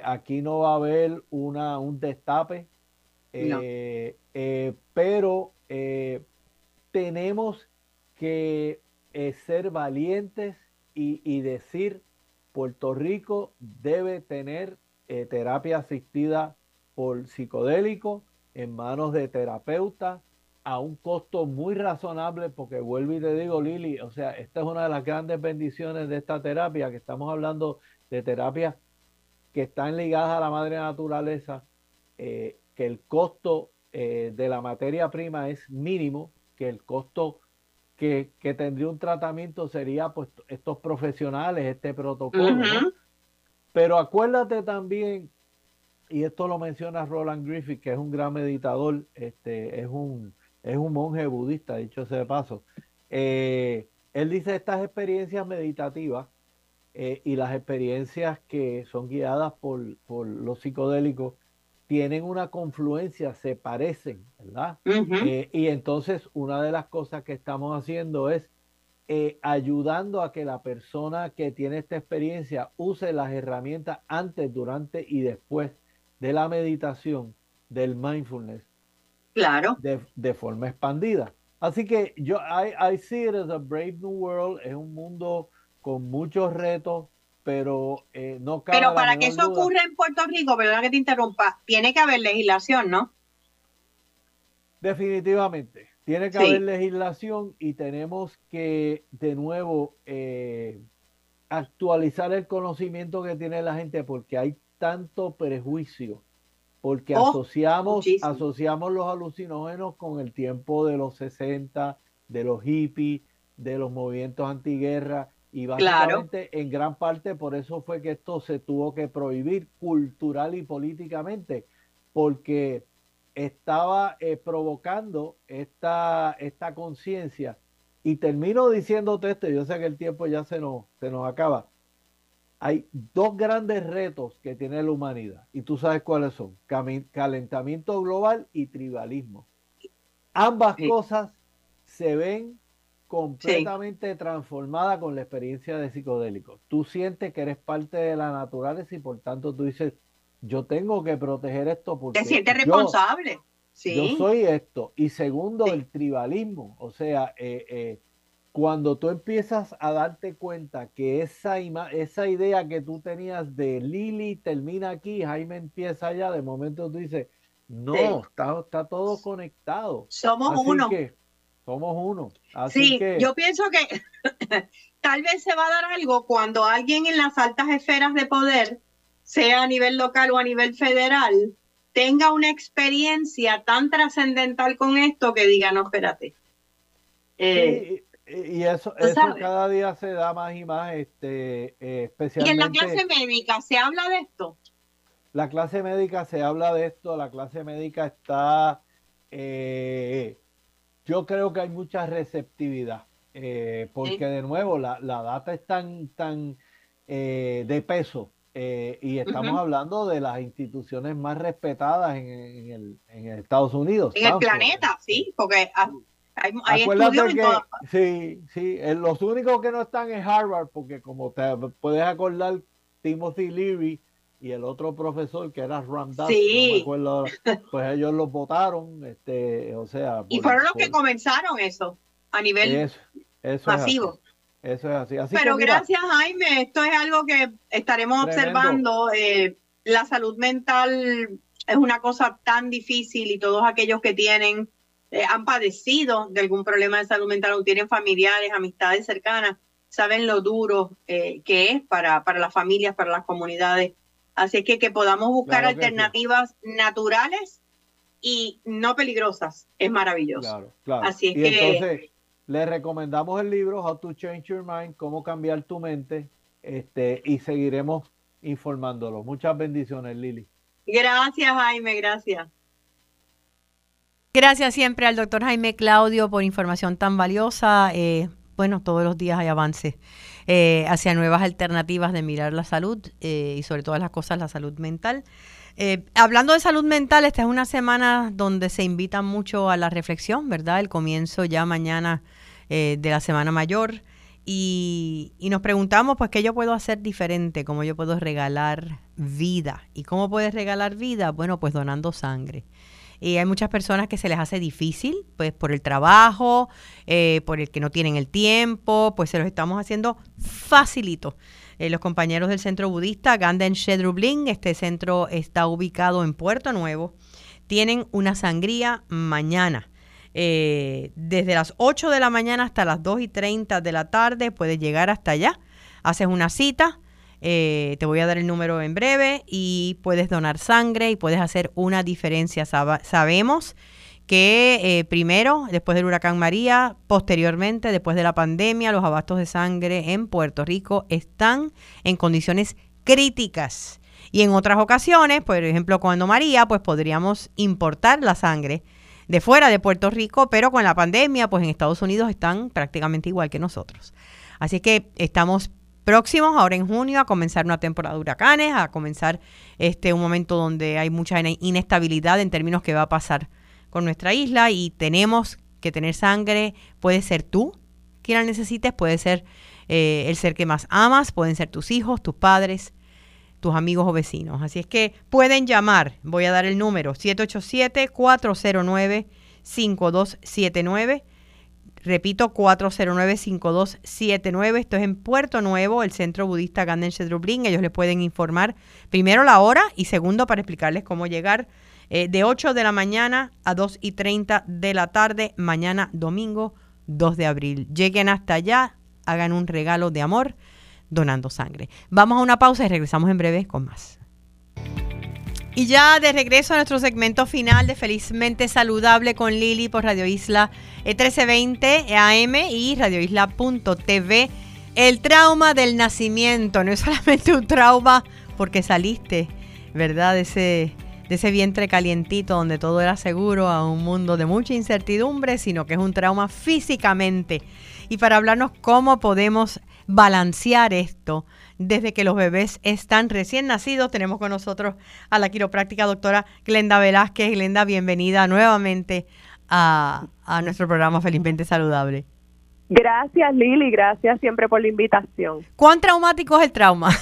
aquí no va a haber una, un destape, pero tenemos que eh, ser valientes y, decir, Puerto Rico debe tener eh, terapia asistida por psicodélico en manos de terapeutas a un costo muy razonable, porque vuelvo y te digo, Lili, o sea, esta es una de las grandes bendiciones de esta terapia, que estamos hablando de terapias que están ligadas a la madre naturaleza, eh, que el costo de la materia prima es mínimo, que el costo que, tendría un tratamiento sería pues estos profesionales, este protocolo. Pero acuérdate también, y esto lo menciona Roland Griffith, que es un gran meditador, este, es un, es un monje budista, dicho sea de paso. Eh, él dice estas experiencias meditativas eh, y las experiencias que son guiadas por, los psicodélicos tienen una confluencia, se parecen, ¿verdad? Eh, y entonces una de las cosas que estamos haciendo es eh, ayudando a que la persona que tiene esta experiencia use las herramientas antes, durante y después de la meditación, del mindfulness. Claro. De, forma expandida. Así que yo, I, I see it as a brave new world, es un mundo con muchos retos, pero eh, no cabe Pero para que eso ocurra en Puerto Rico, perdona que te interrumpa, tiene que haber legislación, ¿no? Definitivamente. Tiene que haber legislación y tenemos que, de nuevo, eh, actualizar el conocimiento que tiene la gente porque hay tanto prejuicio, porque oh, asociamos, asociamos los alucinógenos con el tiempo de los 60, de los hippies, de los movimientos antiguerra y básicamente en gran parte por eso fue que esto se tuvo que prohibir cultural y políticamente, porque estaba eh, provocando esta, esta conciencia. Y termino diciéndote esto, yo sé que el tiempo ya se nos, se nos acaba. Hay dos grandes retos que tiene la humanidad y tú sabes cuáles son, calentamiento global y tribalismo. Ambas cosas se ven completamente transformadas con la experiencia de psicodélico. Tú sientes que eres parte de la naturaleza y por tanto tú dices, yo tengo que proteger esto porque... Te sientes responsable. Sí. Yo soy esto. Y segundo, el tribalismo. O sea, eh, eh, cuando tú empiezas a darte cuenta que esa, esa idea que tú tenías de Lili termina aquí, Jaime empieza allá, de momento tú dices, no, está, está, todo conectado. Somos uno. somos uno. Así sí, yo pienso que tal vez se va a dar algo cuando alguien en las altas esferas de poder sea a nivel local o a nivel federal, tenga una experiencia tan trascendental con esto que diga, no, espérate. Eh, y eso, eso cada día se da más y más, este, especialmente... ¿Y en la clase médica se habla de esto? La clase médica se habla de esto, la clase médica está... Eh, yo creo que hay mucha receptividad, eh, porque de nuevo la, la, data es tan, tan de peso eh, y estamos hablando de las instituciones más respetadas en, el, en Estados Unidos. En el planeta, sí, porque hay, hay estudios en Sí, sí, eh, los únicos que no están en Harvard, porque como te puedes acordar, Timothy Leary y el otro profesor que era Ramdas, sí. pues ellos los votaron, este, o sea. y fueron los que comenzaron eso a nivel masivo. Eso es así. Pero gracias, Jaime. Esto es algo que estaremos observando. Eh, la salud mental es una cosa tan difícil y todos aquellos que tienen, eh, han padecido de algún problema de salud mental o tienen familiares, amistades cercanas, saben lo duro eh, que es para, para las familias, para las comunidades. Así es que que podamos buscar alternativas naturales y no peligrosas es maravilloso. Así es que le recomendamos el libro How to Change Your Mind, cómo cambiar tu mente, este, y seguiremos informándolo. Muchas bendiciones, Lili. Gracias, Jaime, gracias. Gracias siempre al doctor Jaime Claudio por información tan valiosa. Eh, bueno, todos los días hay avances eh, hacia nuevas alternativas de mirar la salud eh, y sobre todas las cosas la salud mental. hablando de salud mental, esta es una semana donde se invita mucho a la reflexión, ¿verdad? El comienzo ya mañana eh, de la Semana Mayor. Y, nos preguntamos, pues, ¿qué yo puedo hacer diferente? ¿Cómo yo puedo regalar vida? ¿Y cómo puedes regalar vida? Bueno, pues donando sangre. Y hay muchas personas que se les hace difícil, pues por el trabajo, eh, por el que no tienen el tiempo, pues se los estamos haciendo facilito. Eh, los compañeros del centro budista Ganden Shedrublin, este centro está ubicado en Puerto Nuevo, tienen una sangría mañana eh, desde las 8 de la mañana hasta las 2 y 30 de la tarde. Puedes llegar hasta allá. Haces una cita. Eh, te voy a dar el número en breve y puedes donar sangre y puedes hacer una diferencia. sabemos que eh, primero, después del huracán María, posteriormente, después de la pandemia, los abastos de sangre en Puerto Rico están en condiciones críticas. Y en otras ocasiones, por ejemplo, cuando María, pues podríamos importar la sangre de fuera de Puerto Rico, pero con la pandemia, pues en Estados Unidos están prácticamente igual que nosotros. Así que estamos próximos ahora en junio a comenzar una temporada de huracanes, a comenzar este un momento donde hay mucha inestabilidad en términos que va a pasar con nuestra isla y tenemos que tener sangre, puede ser tú quien la necesites, puede ser eh, el ser que más amas, pueden ser tus hijos, tus padres, tus amigos o vecinos. Así es que pueden llamar, voy a dar el número, 787-409-5279. Repito, 409-5279. Esto es en Puerto Nuevo, el Centro Budista Ganden Shedrublin. Ellos les pueden informar primero la hora y segundo para explicarles cómo llegar eh, de 8 de la mañana a 2 y 30 de la tarde, mañana domingo 2 de abril. Lleguen hasta allá, hagan un regalo de amor donando sangre. Vamos a una pausa y regresamos en breve con más. Y ya de regreso a nuestro segmento final de Felizmente Saludable con Lili por Radio Isla 1320 AM y radioisla.tv. El trauma del nacimiento no es solamente un trauma porque saliste, ¿verdad? De ese, de ese vientre calientito donde todo era seguro a un mundo de mucha incertidumbre, sino que es un trauma físicamente. Y para hablarnos cómo podemos balancear esto desde que los bebés están recién nacidos. Tenemos con nosotros a la quiropráctica doctora Glenda Velázquez. Glenda, bienvenida nuevamente a, a nuestro programa Felizmente Saludable. Gracias Lili, gracias siempre por la invitación. ¿Cuán traumático es el trauma?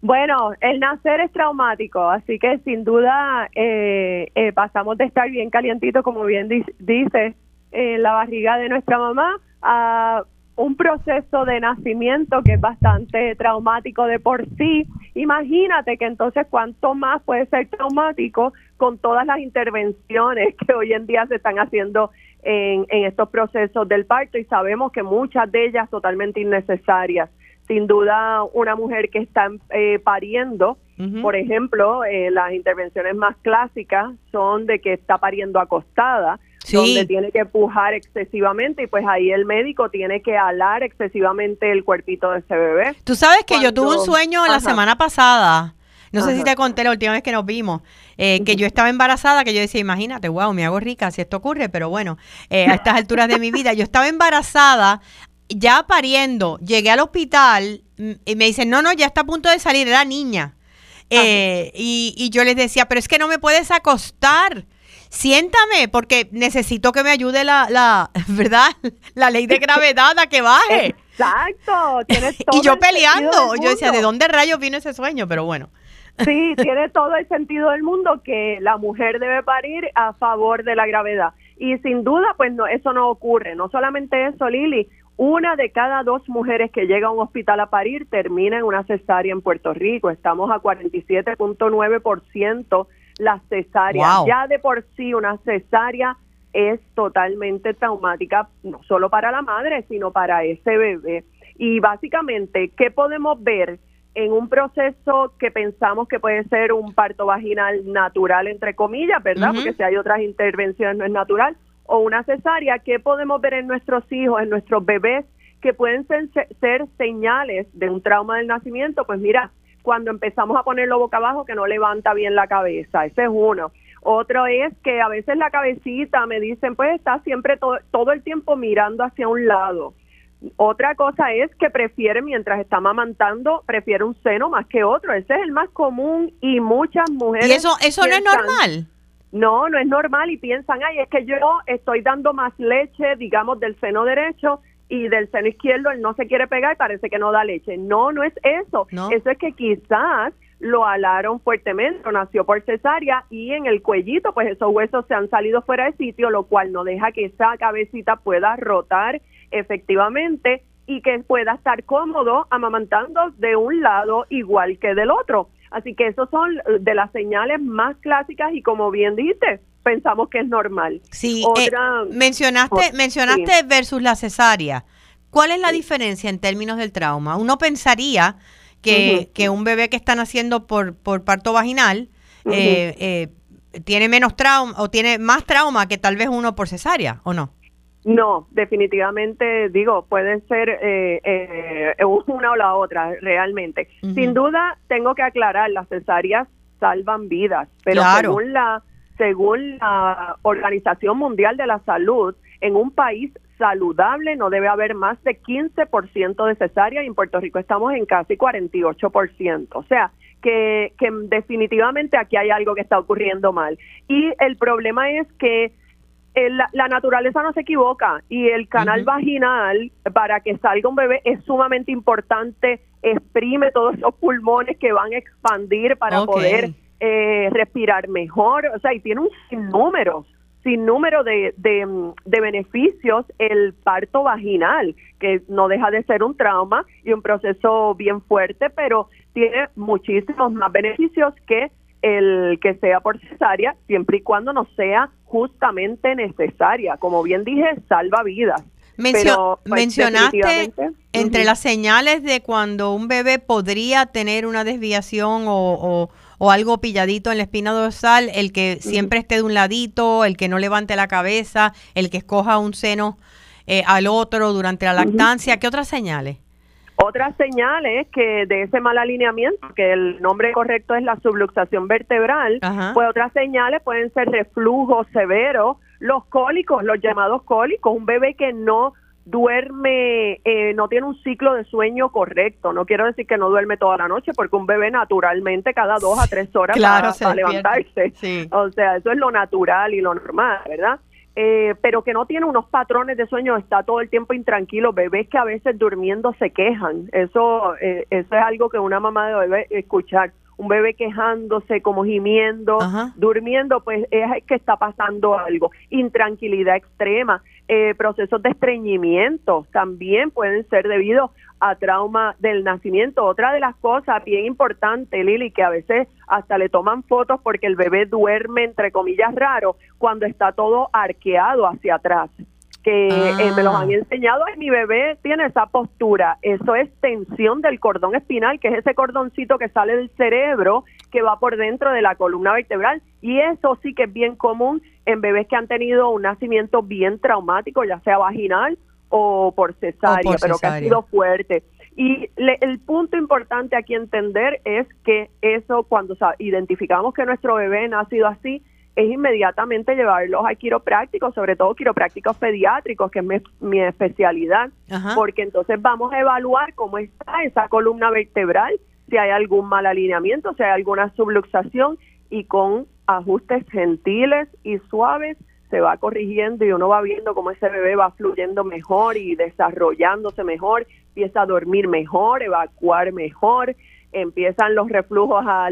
Bueno, el nacer es traumático, así que sin duda eh, eh, pasamos de estar bien calientito, como bien dice, en la barriga de nuestra mamá, a un proceso de nacimiento que es bastante traumático de por sí. Imagínate que entonces cuánto más puede ser traumático con todas las intervenciones que hoy en día se están haciendo en, estos procesos del parto y sabemos que muchas de ellas totalmente innecesarias. Sin duda, una mujer que está eh, pariendo, por ejemplo, eh, las intervenciones más clásicas son de que está pariendo acostada, donde tiene que pujar excesivamente y pues ahí el médico tiene que alar excesivamente el cuerpito de ese bebé. Tú sabes que yo tuve un sueño la semana pasada. No sé si te conté la última vez que nos vimos, eh, que yo estaba embarazada, que yo decía, imagínate, wow, me hago rica si esto ocurre, pero bueno, eh, a estas alturas de mi vida, yo estaba embarazada, ya pariendo, llegué al hospital mm, y me dicen, no, no, ya está a punto de salir, era niña. Eh, y, y yo les decía, pero es que no me puedes acostar siéntame, porque necesito que me ayude la, la ¿verdad? La ley de gravedad a que baje. Exacto. y yo peleando, yo decía, ¿de dónde rayos vino ese sueño? Pero bueno. Sí, tiene todo el sentido del mundo que la mujer debe parir a favor de la gravedad. Y sin duda, pues no, eso no ocurre. No solamente eso, Lili, una de cada dos mujeres que llega a un hospital a parir termina en una cesárea en Puerto Rico. Estamos a 47.9% la cesárea. Ya de por sí una cesárea es totalmente traumática, no solo para la madre, sino para ese bebé. Y básicamente, ¿qué podemos ver en un proceso que pensamos que puede ser un parto vaginal natural, entre comillas, ¿verdad? Porque si hay otras intervenciones no es natural, o una cesárea, ¿qué podemos ver en nuestros hijos, en nuestros bebés, que pueden ser, ser señales de un trauma del nacimiento? Pues mira, cuando empezamos a ponerlo boca abajo que no levanta bien la cabeza. Ese es uno. Otro es que a veces la cabecita me dicen, pues está siempre todo el tiempo mirando hacia un lado. Otra cosa es que prefiere, mientras está mamantando, prefiere un seno más que otro. Ese es el más común y muchas mujeres. ¿Y eso, eso no es normal? No, no es normal y piensan, ay, es que yo estoy dando más leche, digamos, del seno derecho y del seno izquierdo él no se quiere pegar y parece que no da leche. No, no es eso. Eso es que quizás lo alaron fuertemente, nació por cesárea y en el cuellito pues esos huesos se han salido fuera de sitio, lo cual no deja que esa cabecita pueda rotar efectivamente y que pueda estar cómodo amamantando de un lado igual que del otro. Así que esos son de las señales más clásicas y como bien dice, pensamos que es normal. Sí, eh, mencionaste, mencionaste versus la cesárea. ¿Cuál es la diferencia en términos del trauma? Uno pensaría que, que un bebé que está naciendo por, por parto vaginal eh, eh, tiene menos trauma o tiene más trauma que tal vez uno por cesárea, ¿o no? No, definitivamente digo, puede ser eh, una o la otra, realmente. Sin duda, tengo que aclarar, las cesáreas salvan vidas, pero según la según la Organización Mundial de la Salud, en un país saludable no debe haber más de 15% de cesárea y en Puerto Rico estamos en casi 48%. O sea, que, que definitivamente aquí hay algo que está ocurriendo mal. Y el problema es que la naturaleza no se equivoca y el canal vaginal para que salga un bebé es sumamente importante, exprime todos esos pulmones que van a expandir para poder eh, respirar mejor, o sea, y tiene un sinnúmero sin número de, de, beneficios el parto vaginal, que no deja de ser un trauma y un proceso bien fuerte, pero tiene muchísimos más beneficios que el que sea por cesárea, siempre y cuando no sea justamente necesaria. Como bien dije, salva vidas. pero, pues, mencionaste entre las señales de cuando un bebé podría tener una desviación o o algo pilladito en la espina dorsal, el que siempre esté de un ladito, el que no levante la cabeza, el que escoja un seno eh, al otro durante la lactancia. ¿Qué otras señales? Otras señales que de ese mal alineamiento, que el nombre correcto es la subluxación vertebral, pues otras señales pueden ser reflujo severo, los cólicos, los llamados cólicos, un bebé que no duerme, eh, no tiene un ciclo de sueño correcto. No quiero decir que no duerme toda la noche, porque un bebé naturalmente cada dos a tres horas claro, va, a levantarse. O sea, eso es lo natural y lo normal, ¿verdad? Eh, pero que no tiene unos patrones de sueño, está todo el tiempo intranquilo, bebés que a veces durmiendo se quejan, eso, eh, eso es algo que una mamá debe escuchar un bebé quejándose, como gimiendo, durmiendo, pues es que está pasando algo. Intranquilidad extrema, eh, procesos de estreñimiento también pueden ser debido a trauma del nacimiento. Otra de las cosas bien importante, Lili, que a veces hasta le toman fotos porque el bebé duerme, entre comillas, raro, cuando está todo arqueado hacia atrás que eh, me los han ah. enseñado y mi bebé tiene esa postura. Eso es tensión del cordón espinal, que es ese cordoncito que sale del cerebro que va por dentro de la columna vertebral. Y eso sí que es bien común en bebés que han tenido un nacimiento bien traumático, ya sea vaginal o por cesárea, pero que ha sido fuerte. Y el punto importante aquí entender es que eso, cuando identificamos que nuestro bebé ha nacido así, es inmediatamente llevarlos a quiroprácticos, sobre todo quiroprácticos pediátricos, que es mi, especialidad, porque entonces vamos a evaluar cómo está esa columna vertebral, si hay algún mal alineamiento, si hay alguna subluxación y con ajustes gentiles y suaves se va corrigiendo y uno va viendo cómo ese bebé va fluyendo mejor y desarrollándose mejor, empieza a dormir mejor, evacuar mejor, empiezan los reflujos a,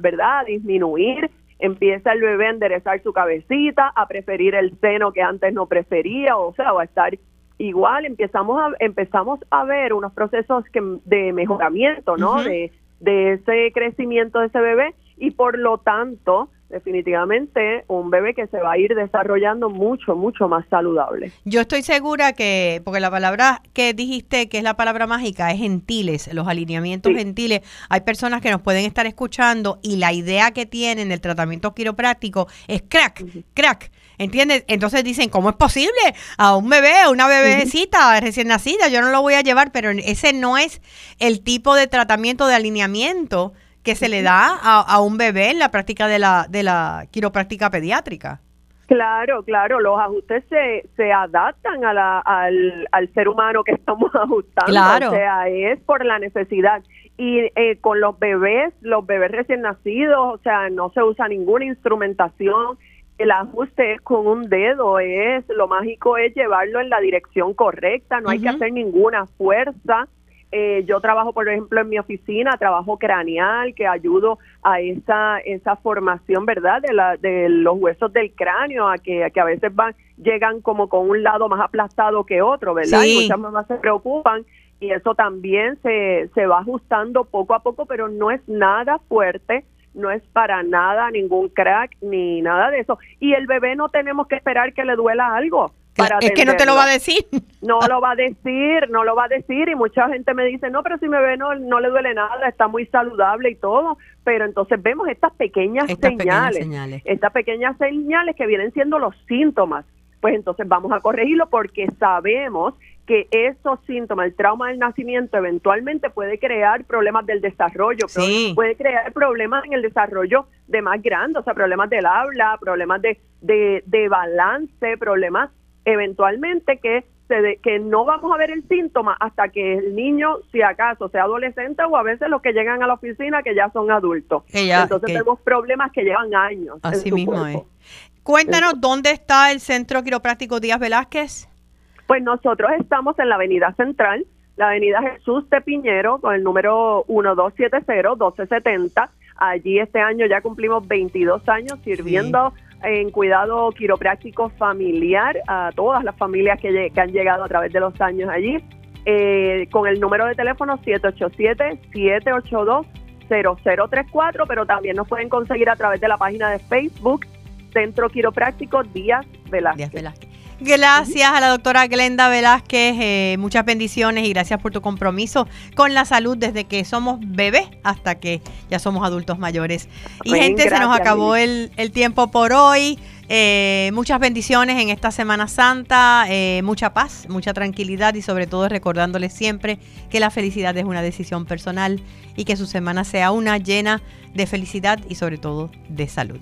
¿verdad? a disminuir, empieza el bebé a enderezar su cabecita, a preferir el seno que antes no prefería, o sea, va a estar igual, empezamos a, empezamos a ver unos procesos que, de mejoramiento, ¿no? de, de ese crecimiento de ese bebé y por lo tanto definitivamente un bebé que se va a ir desarrollando mucho, mucho más saludable. Yo estoy segura que, porque la palabra que dijiste que es la palabra mágica es gentiles, los alineamientos gentiles. Hay personas que nos pueden estar escuchando y la idea que tienen del tratamiento quiropráctico es crack, crack. ¿Entiendes? Entonces dicen, ¿cómo es posible? A un bebé, a una bebecita recién nacida, yo no lo voy a llevar, pero ese no es el tipo de tratamiento de alineamiento que se le da a, un bebé en la práctica de la, de la quiropráctica pediátrica. Claro, claro, los ajustes se, se adaptan a la, al, al ser humano que estamos ajustando, claro. o sea, es por la necesidad. Y eh, con los bebés, los bebés recién nacidos, o sea, no se usa ninguna instrumentación, el ajuste es con un dedo, es lo mágico es llevarlo en la dirección correcta, no hay que hacer ninguna fuerza eh, yo trabajo, por ejemplo, en mi oficina, trabajo craneal, que ayudo a esa, esa formación, ¿verdad?, de, la, de los huesos del cráneo, a que, a que a veces van, llegan como con un lado más aplastado que otro, ¿verdad? Y muchas mamás se preocupan y eso también se, se va ajustando poco a poco, pero no es nada fuerte, no es para nada ningún crack ni nada de eso. Y el bebé no tenemos que esperar que le duela algo es que no te lo va a decir. No lo va a decir, no lo va a decir y mucha gente me dice, no, pero si me ve no, no le duele nada, está muy saludable y todo, pero entonces vemos estas pequeñas, señales, estas pequeñas señales que vienen siendo los síntomas. pues entonces vamos a corregirlo porque sabemos que esos síntomas, el trauma del nacimiento, eventualmente puede crear problemas del desarrollo, puede crear problemas en el desarrollo de más grandes, o sea, problemas del habla, problemas de, de, balance, problemas eventualmente que se que no vamos a ver el síntoma hasta que el niño, si acaso sea adolescente o a veces los que llegan a la oficina que ya son adultos. Entonces tenemos problemas que llevan años. Así mismo es. Cuéntanos, ¿dónde está el Centro Quiropráctico Díaz Velázquez? Pues nosotros estamos en la Avenida Central, la Avenida Jesús de Piñero, con el número 1270-1270. Allí este año ya cumplimos 22 años sirviendo en cuidado quiropráctico familiar a todas las familias que, han llegado a través de los años allí. Eh, con el número de teléfono 787-782-0034, pero también nos pueden conseguir a través de la página de Facebook Centro Quiropráctico Díaz Velázquez. Díaz Velázquez. Gracias a la doctora Glenda Velázquez, eh, muchas bendiciones y gracias por tu compromiso con la salud desde que somos bebés hasta que ya somos adultos mayores. Y gente, se nos acabó el, tiempo por hoy. Eh, muchas bendiciones en esta Semana Santa, eh, mucha paz, mucha tranquilidad y sobre todo recordándoles siempre que la felicidad es una decisión personal y que su semana sea una llena de felicidad y sobre todo de salud.